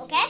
okay?